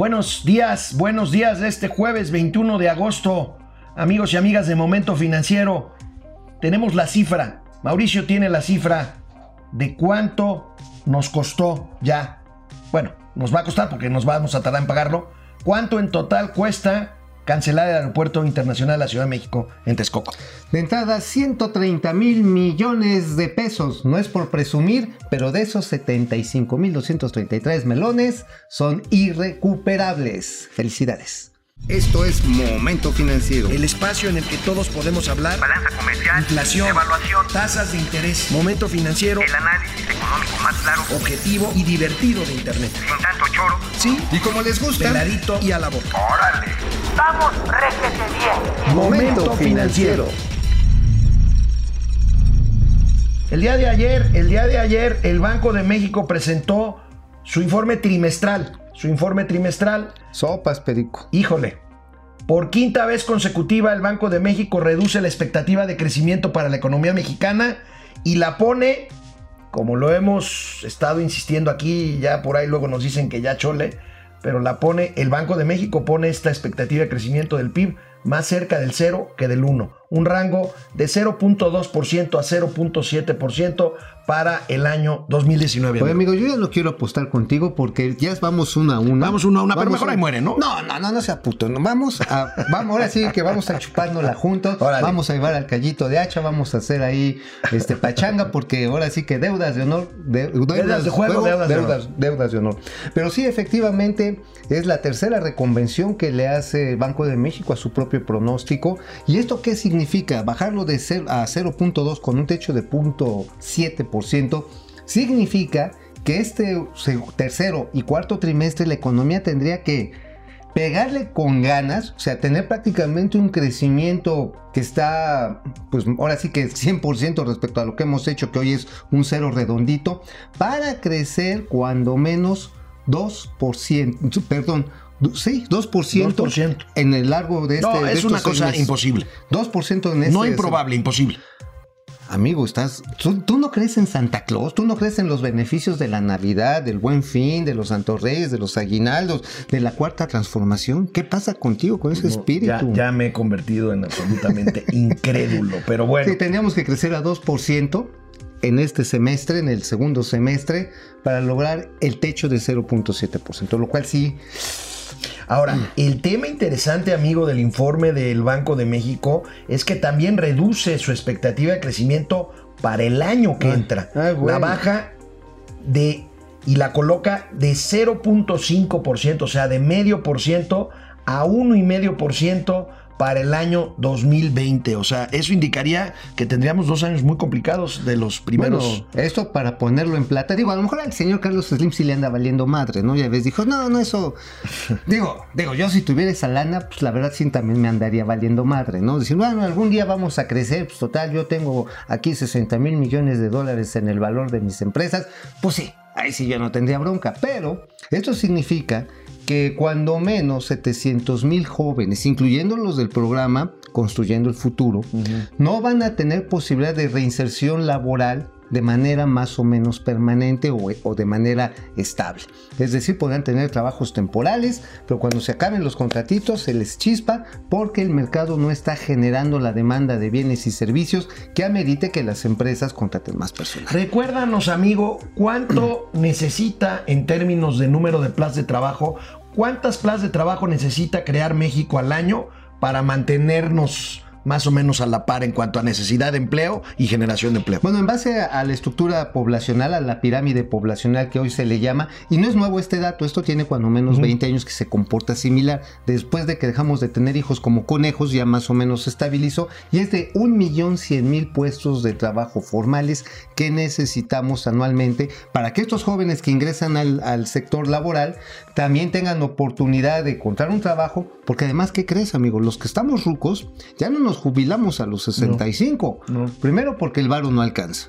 Buenos días, buenos días de este jueves 21 de agosto. Amigos y amigas de Momento Financiero, tenemos la cifra. Mauricio tiene la cifra de cuánto nos costó ya. Bueno, nos va a costar porque nos vamos a tardar en pagarlo. ¿Cuánto en total cuesta cancelar el Aeropuerto Internacional de la Ciudad de México en Texcoco. De entrada, 130 mil millones de pesos. No es por presumir, pero de esos 75 mil 233 melones son irrecuperables. Felicidades. Esto es Momento Financiero. El espacio en el que todos podemos hablar. Balanza comercial. Inflación. Evaluación. Tasas de interés. Momento Financiero. El análisis económico más claro. Objetivo y divertido de Internet. Sin tanto choro. Sí. Y como les gusta. Peladito y a la boca. ¡Órale! ¡Vamos, réjete bien! Momento Financiero. El día de ayer, el día de ayer, el Banco de México presentó su informe trimestral. Su informe trimestral. Sopas, Perico. Híjole. Por quinta vez consecutiva, el Banco de México reduce la expectativa de crecimiento para la economía mexicana y la pone, como lo hemos estado insistiendo aquí, ya por ahí luego nos dicen que ya chole, pero la pone, el Banco de México pone esta expectativa de crecimiento del PIB más cerca del 0 que del 1. Un rango de 0.2% a 0.7% para el año 2019. Oye, amigo, yo ya no quiero apostar contigo porque ya vamos una a una. Vamos una a una, pero mejor ahí muere, ¿no? No, no, no, no sea puto. No, vamos a, vamos, ahora sí que vamos a chupárnosla juntos. Órale. Vamos a llevar al callito de hacha, vamos a hacer ahí este pachanga, porque ahora sí que deudas de honor. de- Deudas de juego, deudas de deudas, deudas de honor. Pero sí, efectivamente, es la tercera reconvención que le hace el Banco de México a su propio pronóstico. ¿Y esto qué significa? Bajarlo de a 0.2 con un techo de 0.7% significa que este tercero y cuarto trimestre la economía tendría que pegarle con ganas, o sea, tener prácticamente un crecimiento que está, pues ahora sí que 100% respecto a lo que hemos hecho, que hoy es un cero redondito, para crecer cuando menos 2%, perdón, sí, 2%, 2%. en el largo de este No, es una cosa imposible. 2% en este No improbable, imposible. Amigo, estás. ¿tú, tú no crees en Santa Claus, tú no crees en los beneficios de la Navidad, del Buen Fin, de los Santos Reyes, de los aguinaldos, de la cuarta transformación. ¿Qué pasa contigo con ese No, espíritu? ya, ya me he convertido en absolutamente incrédulo, pero bueno. Sí, teníamos que crecer a 2% en este semestre, en el segundo semestre, para lograr el techo de 0.7%, lo cual sí. Ahora, el tema interesante, amigo, del informe del Banco de México es que también reduce su expectativa de crecimiento para el año que Ah, entra. ah, bueno. La baja de y la coloca de 0.5%, o sea, de medio por ciento a 1,5% por ciento para el año 2020. O sea, eso indicaría que tendríamos dos años muy complicados de los primeros. Bueno, esto para ponerlo en plata. Digo, a lo mejor al señor Carlos Slim sí le anda valiendo madre, ¿no? Ya ves, dijo, no, no, eso. digo, digo, yo si tuviera esa lana, pues la verdad sí también me andaría valiendo madre, ¿no? Decir, bueno, algún día vamos a crecer, pues total, yo tengo aquí 60 mil millones de dólares en el valor de mis empresas. Pues sí, ahí sí yo no tendría bronca. Pero esto significa que cuando menos 700 mil jóvenes, incluyendo los del programa Construyendo el Futuro, no van a tener posibilidad de reinserción laboral de manera más o menos permanente o, o de manera estable. Es decir, podrán tener trabajos temporales, pero cuando se acaben los contratitos se les chispa porque el mercado no está generando la demanda de bienes y servicios que amerite que las empresas contraten más personal. Recuérdanos, amigo, cuánto necesita en términos de número de plazas de trabajo, cuántas plazas de trabajo necesita crear México al año para mantenernos más o menos a la par en cuanto a necesidad de empleo y generación de empleo. Bueno, en base a la estructura poblacional, a la pirámide poblacional que hoy se le llama, y no es nuevo este dato, esto tiene cuando menos 20 años que se comporta similar. Después de que dejamos de tener hijos como conejos, ya más o menos se estabilizó, y es de 1.100.000 puestos de trabajo formales que necesitamos anualmente para que estos jóvenes que ingresan al, al sector laboral también tengan oportunidad de encontrar un trabajo, porque además, ¿qué crees, amigo? Los que estamos rucos ya no nos jubilamos a los 65. No. Primero porque el varo no alcanza.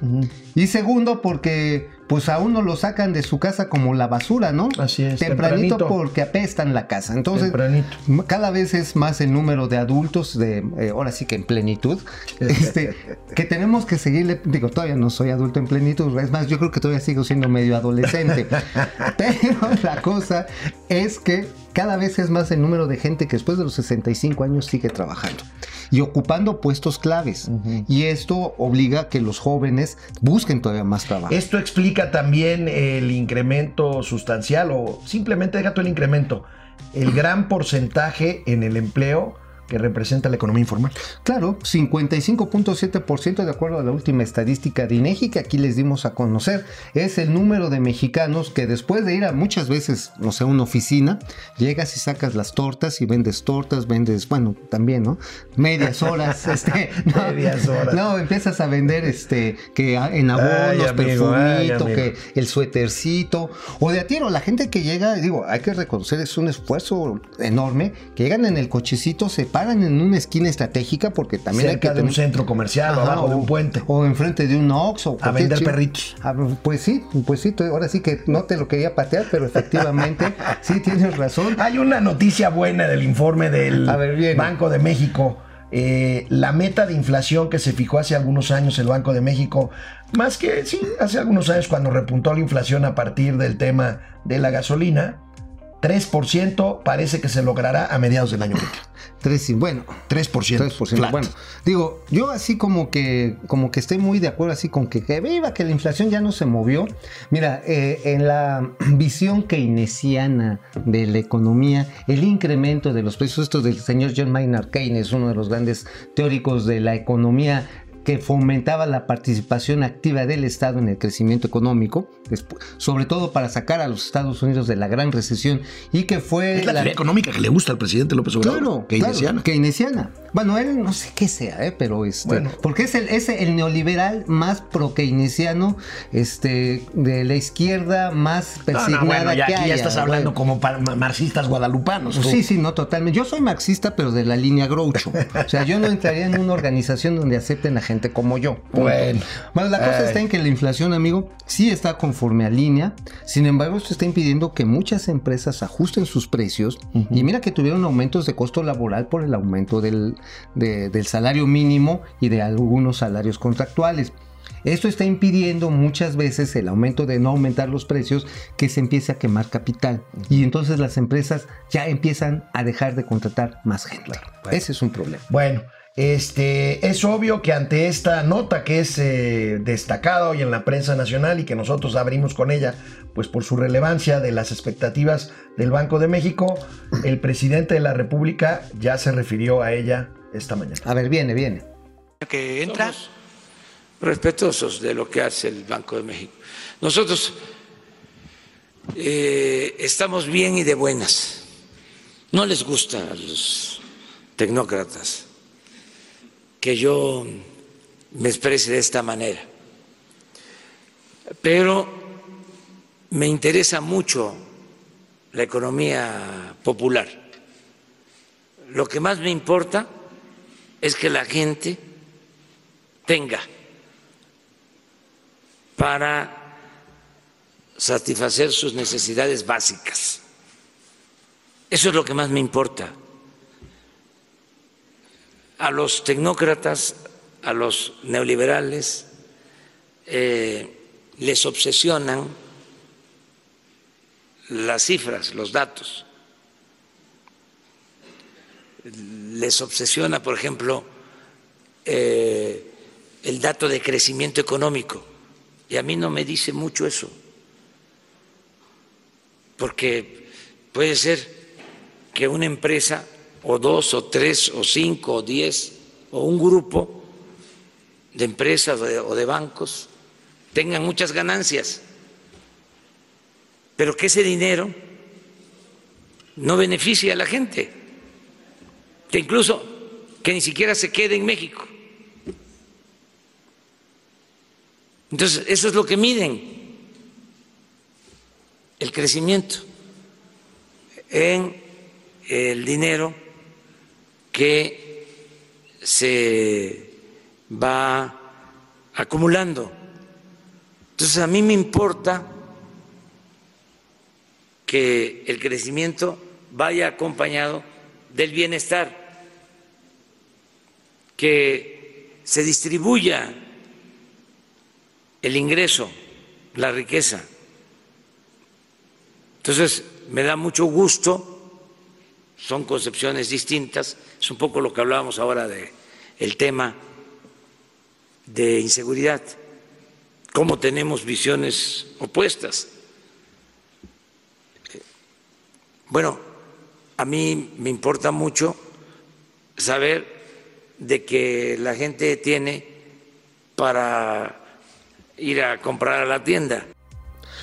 Y segundo porque pues a uno lo sacan de su casa como la basura, ¿no? Así es, Tempranito, tempranito. porque apestan la casa. Entonces, Tempranito. cada vez es más el número de adultos, de eh, ahora sí que en plenitud, este, que tenemos que seguirle. Digo, todavía no soy adulto en plenitud, es más, yo creo que todavía sigo siendo medio adolescente. Pero la cosa es que cada vez es más el número de gente que después de los 65 años sigue trabajando y ocupando puestos claves. Y esto obliga a que los jóvenes busquen todavía más trabajo. Esto explica también el incremento sustancial o simplemente deja todo el incremento, el gran porcentaje en el empleo que representa la economía informal. Claro, 55.7% de acuerdo a la última estadística de INEGI que aquí les dimos a conocer, es el número de mexicanos que después de ir a muchas veces, no sé, una oficina, llegas y sacas las tortas y vendes tortas, vendes, bueno, también, ¿no? Medias horas, este, no, Medias horas. No, empiezas a vender este que en abonos, ay, perfumito, que el suétercito o de a tiro, la gente que llega, digo, hay que reconocer es un esfuerzo enorme, que llegan en el cochecito, se paran en una esquina estratégica porque también hay que Cerca de un centro comercial o abajo de o- un puente. O enfrente de un Ox o cualquier vender chi- perritos. Ah, pues sí, pues sí, ahora sí que no te lo quería patear, pero efectivamente sí tienes razón. Hay una noticia buena del informe del A ver. Banco de México. Eh, la meta de inflación que se fijó hace algunos años el Banco de México, más que sí, hace algunos años cuando repuntó la inflación a partir del tema de la gasolina, 3% parece que se logrará a mediados del año que y bueno, 3%. 3%. flat. Bueno, digo, yo así como que como que estoy muy de acuerdo así con que, que viva que la inflación ya no se movió. Mira, eh, en la visión keynesiana de la economía, el incremento de los precios, esto del señor John Maynard Keynes, uno de los grandes teóricos de la economía que fomentaba la participación activa del Estado en el crecimiento económico, sobre todo para sacar a los Estados Unidos de la gran recesión y que fue Es la teoría económica que le gusta al presidente López Obrador. Claro, keynesiana. claro, keynesiana. Bueno, él no sé qué sea, ¿eh? pero este, Bueno. porque es el, es el neoliberal más pro-keynesiano este, de la izquierda más No, persignada no, bueno, ya, que aquí ya haya, estás hablando bueno. como marxistas guadalupanos. Pues sí, sí, no, totalmente. Yo soy marxista, pero de la línea Groucho. O sea, yo no entraría en una organización donde acepten a gente como yo. Punto. Bueno. Bueno, la cosa está en que la inflación, amigo, sí está conforme a línea. Sin embargo, esto está impidiendo que muchas empresas ajusten sus precios. Y mira que tuvieron aumentos de costo laboral por el aumento del, de- del salario mínimo y de algunos salarios contractuales. Esto está impidiendo muchas veces el aumento de no aumentar los precios, que se empiece a quemar capital. Y entonces las empresas ya empiezan a dejar de contratar más gente. Ese es un problema. Bueno, este, es obvio que ante esta nota que es eh, destacada hoy en la prensa nacional y que nosotros abrimos con ella, pues por su relevancia de las expectativas del Banco de México, el presidente de la República ya se refirió a ella esta mañana. A ver, viene, viene. que entra. respetuosos de lo que hace el Banco de México. Nosotros eh, estamos bien y de buenas. No les gusta a los tecnócratas que yo me exprese de esta manera, pero me interesa mucho la economía popular. Lo que más me importa es que la gente tenga para satisfacer sus necesidades básicas. Eso es lo que más me importa. A los tecnócratas, a los neoliberales, eh, les obsesionan las cifras, los datos. Les obsesiona, por ejemplo, eh, el dato de crecimiento económico. Y a mí no me dice mucho eso, porque puede ser que una empresa, o dos, o tres, o cinco, o diez, o un grupo de empresas o de, bancos tengan muchas ganancias, pero que ese dinero no beneficie a la gente, que incluso que ni siquiera se quede en México. Entonces, eso es lo que miden, el crecimiento en el dinero que se va acumulando. Entonces a mí me importa que el crecimiento vaya acompañado del bienestar, que se distribuya el ingreso, la riqueza. Entonces, me da mucho gusto, son concepciones distintas, es un poco lo que hablábamos ahora de el tema de inseguridad, cómo tenemos visiones opuestas. Bueno, a mí me importa mucho saber de que la gente tiene para ir a comprar a la tienda.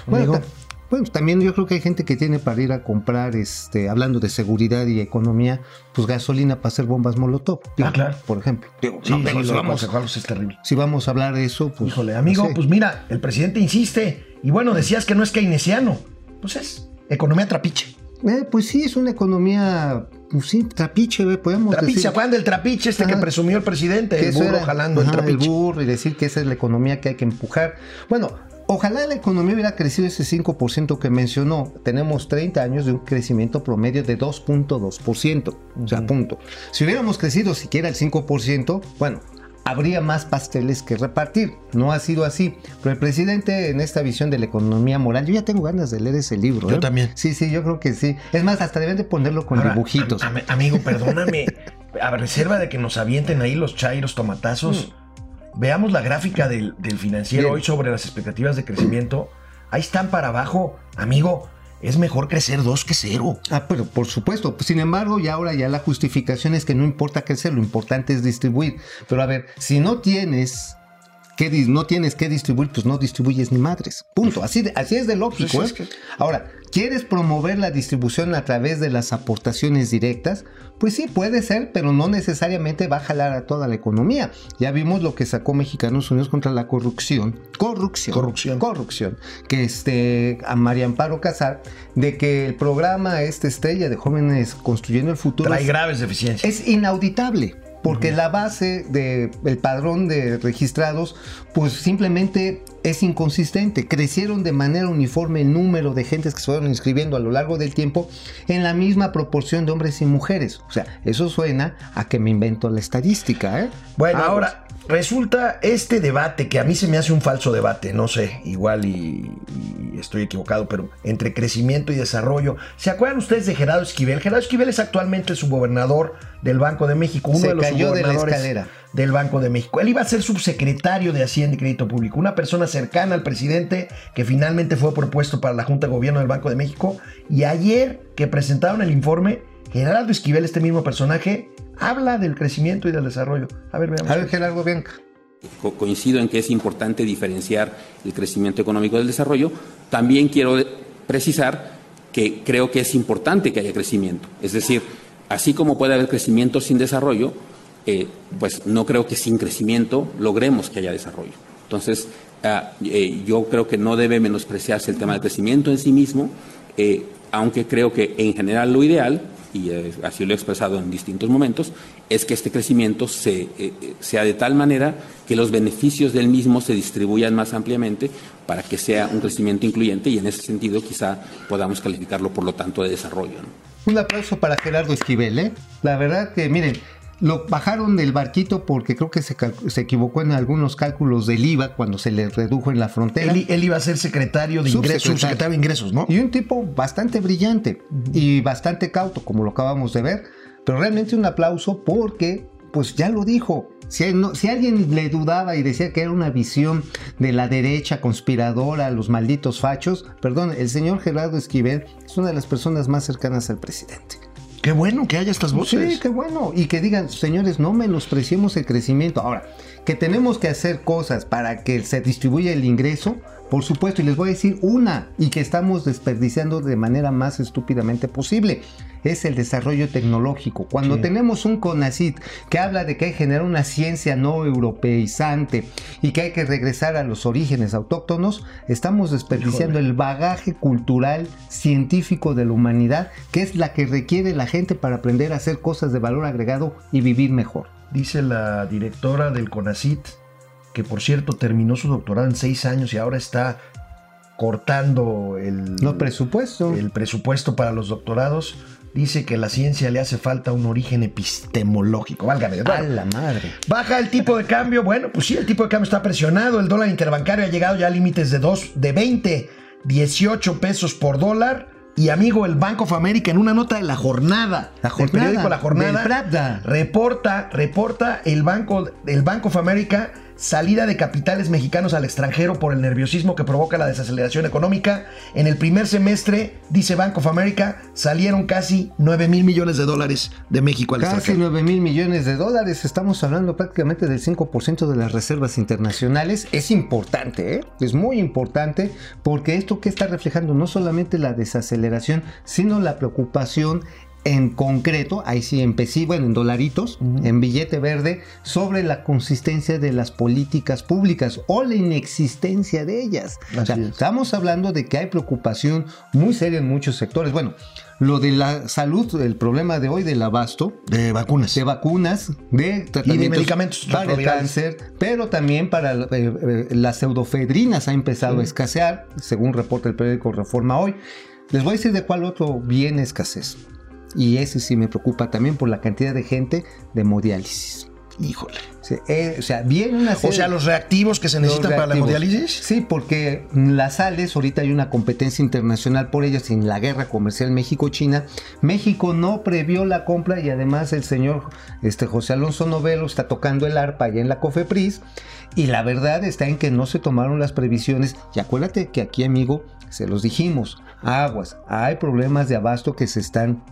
Bueno, bueno, también yo creo que hay gente que tiene para ir a comprar, este, hablando de seguridad y economía, pues gasolina para hacer bombas molotov. Digo, Ah, claro. Por ejemplo. Digo, Sí, no, pero si, de vamos, Carlos es terrible. si vamos a hablar de eso, pues. Híjole, amigo, no sé. pues mira, el presidente insiste. Y bueno, decías que no es keynesiano. Pues es economía trapiche. Eh, pues sí, es una economía, pues sí, trapiche, ve, podemos Trapiche, decir. ¿se acuerdan del trapiche este que presumió el presidente? que El burro era- jalando el trapiche. burro y decir que esa es la economía que hay que empujar. Bueno, ojalá la economía hubiera crecido ese 5% que mencionó. Tenemos 30 años de un crecimiento promedio de 2.2%. O sea, punto. Si hubiéramos crecido siquiera el 5%, bueno, habría más pasteles que repartir. No ha sido así. Pero el presidente en esta visión de la economía moral, yo ya tengo ganas de leer ese libro. Yo ¿eh? también. Sí, sí, yo creo que sí. Es más, hasta deben de ponerlo con Ahora, dibujitos. am- am- amigo, perdóname. A reserva de que nos avienten ahí los chairos tomatazos, veamos la gráfica del, del financiero Bien. hoy sobre las expectativas de crecimiento. Ahí están para abajo. Amigo, es mejor crecer dos que cero. Ah, pero por supuesto. Sin embargo, ya ahora ya la justificación es que no importa crecer, lo importante es distribuir. Pero a ver, si no tienes que no tienes que distribuir, pues no distribuyes ni madres. Punto. Así, de- así es de lógico. Pues ¿eh? que- Ahora, ¿quieres promover la distribución a través de las aportaciones directas? Pues sí, puede ser, pero no necesariamente va a jalar a toda la economía. Ya vimos lo que sacó Mexicanos Unidos contra la corrupción. Corrupción. Corrupción. Corrupción. Que este, a María Amparo Casar, de que el programa este estrella de jóvenes construyendo el futuro Trae es- graves deficiencias. es inauditable. Porque la base del padrón de registrados, pues simplemente es inconsistente. Crecieron de manera uniforme el número de gentes que se fueron inscribiendo a lo largo del tiempo en la misma proporción de hombres y mujeres. O sea, eso suena a que me invento la estadística, ¿eh? Bueno, ahora resulta este debate que a mí se me hace un falso debate, no sé, igual y, y estoy equivocado, pero entre crecimiento y desarrollo. ¿Se acuerdan ustedes de Gerardo Esquivel? Gerardo Esquivel es actualmente el subgobernador del Banco de México, uno Se de los cayó de la escalera. Del Banco de México. Él iba a ser subsecretario de Hacienda y Crédito Público, una persona cercana al presidente que finalmente fue propuesto para la Junta de Gobierno del Banco de México. Y ayer que presentaron el informe, Gerardo Esquivel, este mismo personaje, habla del crecimiento y del desarrollo. A ver, veamos. A ver, Gerardo Bianca. Co- coincido en que es importante diferenciar el crecimiento económico del desarrollo. También quiero precisar que creo que es importante que haya crecimiento. Es decir, así como puede haber crecimiento sin desarrollo, eh, pues no creo que sin crecimiento logremos que haya desarrollo. Entonces, ah, eh, yo creo que no debe menospreciarse el tema del crecimiento en sí mismo, eh, aunque creo que en general lo ideal, y así lo he expresado en distintos momentos, es que este crecimiento se, sea de tal manera que los beneficios del mismo se distribuyan más ampliamente para que sea un crecimiento incluyente y en ese sentido quizá podamos calificarlo por lo tanto de desarrollo. Un aplauso para Gerardo Esquivel. La verdad que, miren, lo bajaron del barquito porque creo que se, se equivocó en algunos cálculos del IVA cuando se le redujo en la frontera. Él, él iba a ser secretario de ingresos, Subsecretario. de ingresos, ¿no? Y un tipo bastante brillante y bastante cauto, como lo acabamos de ver. Pero realmente un aplauso porque, pues ya lo dijo. Si, no- si alguien le dudaba y decía que era una visión de la derecha conspiradora, los malditos fachos, perdón, el señor Gerardo Esquivel es una de las personas más cercanas al presidente. Qué bueno que haya estas voces. Sí, qué bueno. Y que digan, señores, no menospreciemos el crecimiento. Ahora, que tenemos que hacer cosas para que se distribuya el ingreso, por supuesto, y les voy a decir una, y que estamos desperdiciando de manera más estúpidamente posible, es el desarrollo tecnológico. Cuando Sí. tenemos un CONACIT que habla de que hay que generar una ciencia no europeizante y que hay que regresar a los orígenes autóctonos, estamos desperdiciando el bagaje cultural, científico de la humanidad, que es la que requiere la gente para aprender a hacer cosas de valor agregado y vivir mejor. Dice la directora del CONACIT que por cierto terminó su doctorado en seis años y ahora está cortando el, No presupuesto. el presupuesto para los doctorados, dice que a la ciencia le hace falta un origen epistemológico. Válgame. A Bueno, la madre. Baja el tipo de cambio. Bueno, pues sí, el tipo de cambio está presionado. El dólar interbancario ha llegado ya a límites de 2, de 20, 18 pesos por dólar. Y amigo, el Bank of America en una nota de la jornada, La del jornada, periódico La Jornada, reporta, reporta el banco, el Bank of America salida de capitales mexicanos al extranjero por el nerviosismo que provoca la desaceleración económica. En el primer semestre, dice Bank of America, salieron casi 9 mil millones de dólares de México al Casi extranjero. 9 mil millones de dólares. Estamos hablando prácticamente del 5% de las reservas internacionales. Es importante, ¿eh? es muy importante porque esto que está reflejando no solamente la desaceleración, sino la preocupación en concreto, ahí sí en bueno, en dolaritos, en billete verde, sobre la consistencia de las políticas públicas o la inexistencia de ellas. O sea, Así es. estamos hablando de que hay preocupación muy seria en muchos sectores. Bueno, lo de la salud, el problema de hoy del abasto, De vacunas. de vacunas, de tratamientos medicamentos para el cáncer, pero también para eh, eh, las pseudofedrinas ha empezado a escasear, según reporta el periódico Reforma hoy. Les voy a decir de cuál otro viene escasez. Y ese sí me preocupa también por la cantidad de gente de hemodiálisis. Híjole. O sea, eh, o sea, viene una O serie- sea, los reactivos que se necesitan para la hemodiálisis. Sí, porque las sales, ahorita hay una competencia internacional por ellas en la guerra comercial México-China. México no previó la compra y además el señor este, José Alonso Novelo está tocando el arpa allá en la COFEPRIS. Y la verdad está en que no se tomaron las previsiones. Y acuérdate que aquí, amigo, se los dijimos. Aguas, hay problemas de abasto que se están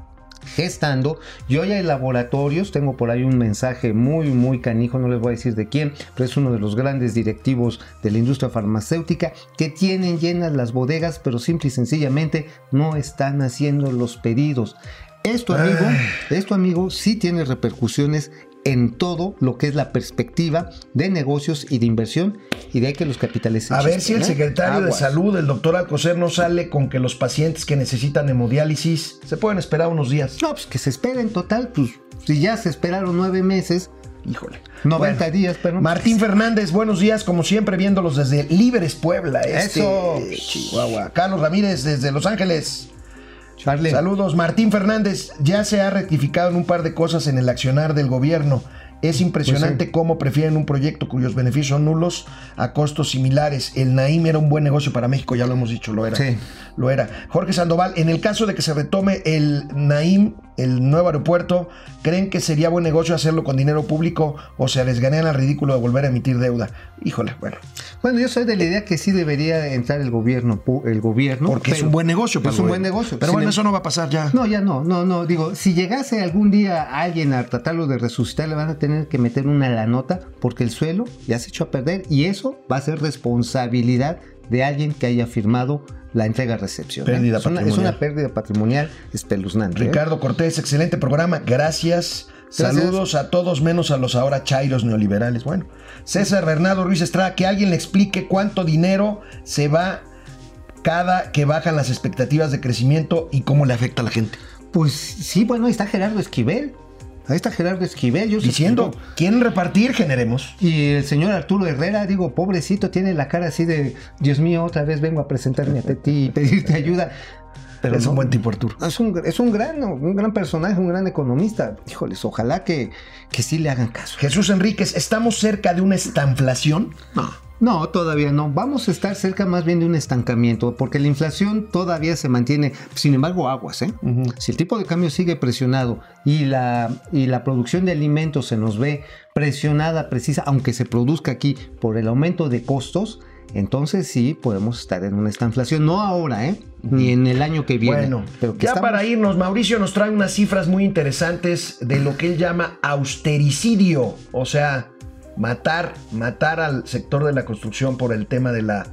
gestando y hoy hay laboratorios, tengo por ahí un mensaje muy muy canijo, no les voy a decir de quién, pero es uno de los grandes directivos de la industria farmacéutica que tienen llenas las bodegas, pero simple y sencillamente no están haciendo los pedidos. Esto amigo, esto amigo sí tiene repercusiones en todo lo que es la perspectiva de negocios y de inversión y de ahí que los capitales A ver si el ¿eh? secretario de. Salud, el doctor Alcocer, no sale con que los pacientes que necesitan hemodiálisis se pueden esperar unos días. No, pues que se esperen total, pues si ya se esperaron nueve meses, Híjole. 90 Bueno, días, pero Martín Fernández, buenos días, como siempre, viéndolos desde Líberes, Puebla. Este, Eso. Chihuahua. Carlos Ramírez, desde Los Ángeles. Saludos. Martín Fernández, ya se ha rectificado en un par de cosas en el accionar del gobierno. Es impresionante Pues cómo prefieren un proyecto cuyos beneficios son nulos a costos similares. El Naim era un buen negocio para México, ya lo hemos dicho, lo era. Sí. Lo era. Jorge Sandoval, en el caso de que se retome el Naim, el nuevo aeropuerto, ¿creen que sería buen negocio hacerlo con dinero público o se arriesgarían al ridículo de volver a emitir deuda? Híjole, bueno. Bueno, yo soy de la idea que sí debería entrar el gobierno, el gobierno. Porque es un buen negocio. para Es el un buen negocio. Pero bueno, eso no va a pasar ya. No, ya no, no, no. Digo, si llegase algún día alguien a tratarlo de resucitar, le van a tener que meter una la nota porque el suelo ya se echó a perder y eso va a ser responsabilidad de alguien que haya firmado la entrega-recepción. Pérdida es, una, es una pérdida patrimonial espeluznante. ¿eh? Ricardo Cortés, excelente programa. Gracias. Gracias. Saludos a todos menos a los ahora chairos neoliberales. Bueno, César Bernardo Ruiz Estrada, que alguien le explique cuánto dinero se va cada que bajan las expectativas de crecimiento y cómo le afecta a la gente. Pues sí, bueno, ahí está Gerardo Esquivel. Ahí está Gerardo Esquivel. Yo Diciendo, ¿quieren repartir? Generemos. Y el señor Arturo Herrera, digo, pobrecito, tiene la cara así de, Dios mío, otra vez vengo a presentarme a ti y pedirte ayuda. Pero es no, un buen tipo Arturo. Es un, es un gran, un gran personaje, un gran economista. Híjoles, ojalá que, que sí le hagan caso. Jesús Enríquez, ¿estamos cerca de una estanflación? No. No, todavía no. Vamos a estar cerca más bien de un estancamiento, porque la inflación todavía se mantiene. Sin embargo, aguas, ¿eh? Si el tipo de cambio sigue presionado y la, y la producción de alimentos se nos ve presionada, precisa, aunque se produzca aquí por el aumento de costos, entonces sí podemos estar en una estanflación. No ahora, ¿eh? Ni en el año que viene. Bueno, pero que ya estamos- para irnos, Mauricio nos trae unas cifras muy interesantes de lo que él llama austericidio, o sea, matar, matar al sector de la construcción por el tema de la,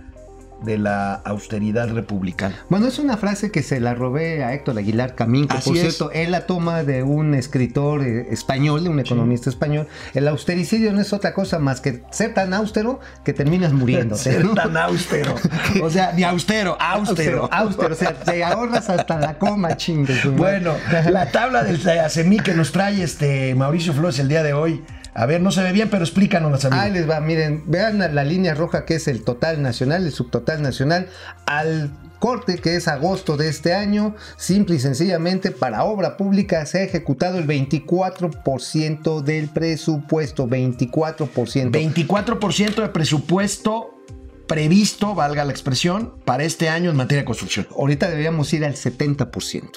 de la austeridad republicana. Bueno, es una frase que se la robé a Héctor Aguilar Camín, que Así por es. cierto, él la toma de un escritor eh, español, de un economista español. El austericidio no es otra cosa más que ser tan austero que terminas muriéndote. Ser ¿no? tan austero. O sea, ni austero, austero. Austero, o sea, te ahorras hasta la coma, chingue. Bueno, la tabla del ASEMI que nos trae este Mauricio Flores el día de hoy. A ver, no se ve bien, pero explícanos, amigo. Ahí les va, miren, vean la, la línea roja que es el total nacional, el subtotal nacional, al corte que es agosto de este año, simple y sencillamente para obra pública se ha ejecutado el 24% del presupuesto, 24%. 24% de presupuesto previsto, valga la expresión, para este año en materia de construcción. Ahorita deberíamos ir al 70%.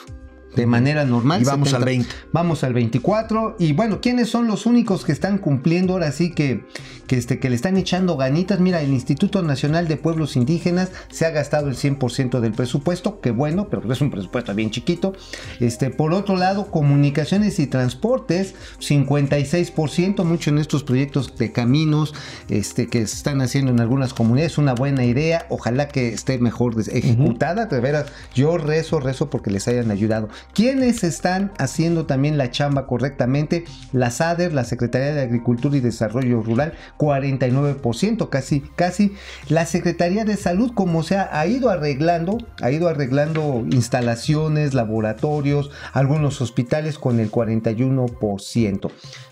De manera normal. Y vamos al 20. Vamos al 24. Y bueno, ¿quiénes son los únicos que están cumpliendo ahora sí que, que, este, que le están echando ganitas? Mira, el Instituto Nacional de Pueblos Indígenas se ha gastado el 100% del presupuesto, que bueno, pero es un presupuesto bien chiquito. Este, por otro lado, comunicaciones y transportes, 56%, mucho en estos proyectos de caminos este, que se están haciendo en algunas comunidades. Una buena idea, ojalá que esté mejor ejecutada. De veras, yo rezo, rezo porque les hayan ayudado. ¿Quiénes están haciendo también la chamba correctamente? La SADER, la Secretaría de Agricultura y Desarrollo Rural, 49%, casi, casi. La Secretaría de Salud, como se ha, ha ido arreglando, ha ido arreglando instalaciones, laboratorios, algunos hospitales con el 41%.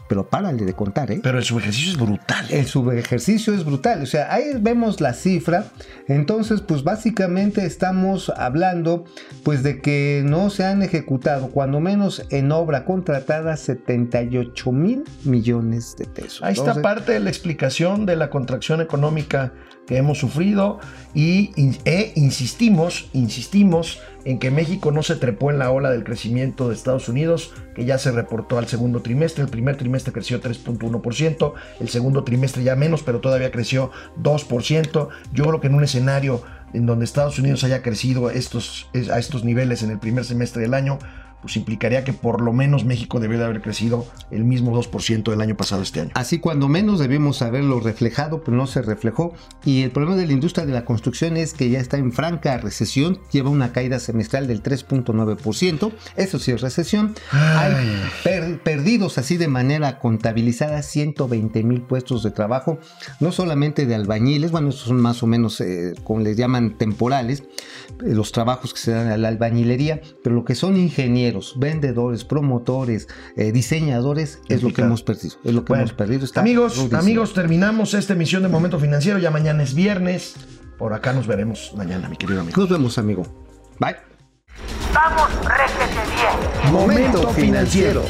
Pero párale de contar, ¿eh? Pero el subejercicio es brutal. El subejercicio es brutal. O sea, ahí vemos la cifra. Entonces, pues básicamente estamos hablando pues de que no se han ejecutado, cuando menos en obra contratada, 78 mil millones de pesos. Ahí está Entonces, parte de la explicación de la contracción económica que hemos sufrido y e insistimos, insistimos en que México no se trepó en la ola del crecimiento de Estados Unidos, que ya se reportó al segundo trimestre. El primer trimestre creció 3.1%, el segundo trimestre ya menos, pero todavía creció 2%. Yo creo que en un escenario en donde Estados Unidos haya crecido estos, es- a estos niveles en el primer semestre del año, pues implicaría que por lo menos México debería de haber crecido el mismo 2% del año pasado este año. Así cuando menos debimos haberlo reflejado, pero no se reflejó. Y el problema de la industria de la construcción es que ya está en franca recesión, lleva una caída semestral del 3.9%, eso sí es recesión. Hay perdidos así de manera contabilizada 120 mil puestos de trabajo, no solamente de albañiles, bueno, estos son más o menos, eh, como les llaman, temporales, eh, los trabajos que se dan a la albañilería, pero lo que son ingenieros, vendedores, promotores, eh, diseñadores, es lo que hemos perdido. Es lo que Bueno, hemos perdido. Está amigos, rudísimo. amigos, terminamos esta emisión de Momento Financiero. Ya mañana es viernes. Por acá nos veremos mañana, mi querido amigo. Nos vemos, amigo. Bye. Vamos, réjete bien. Momento Financiero.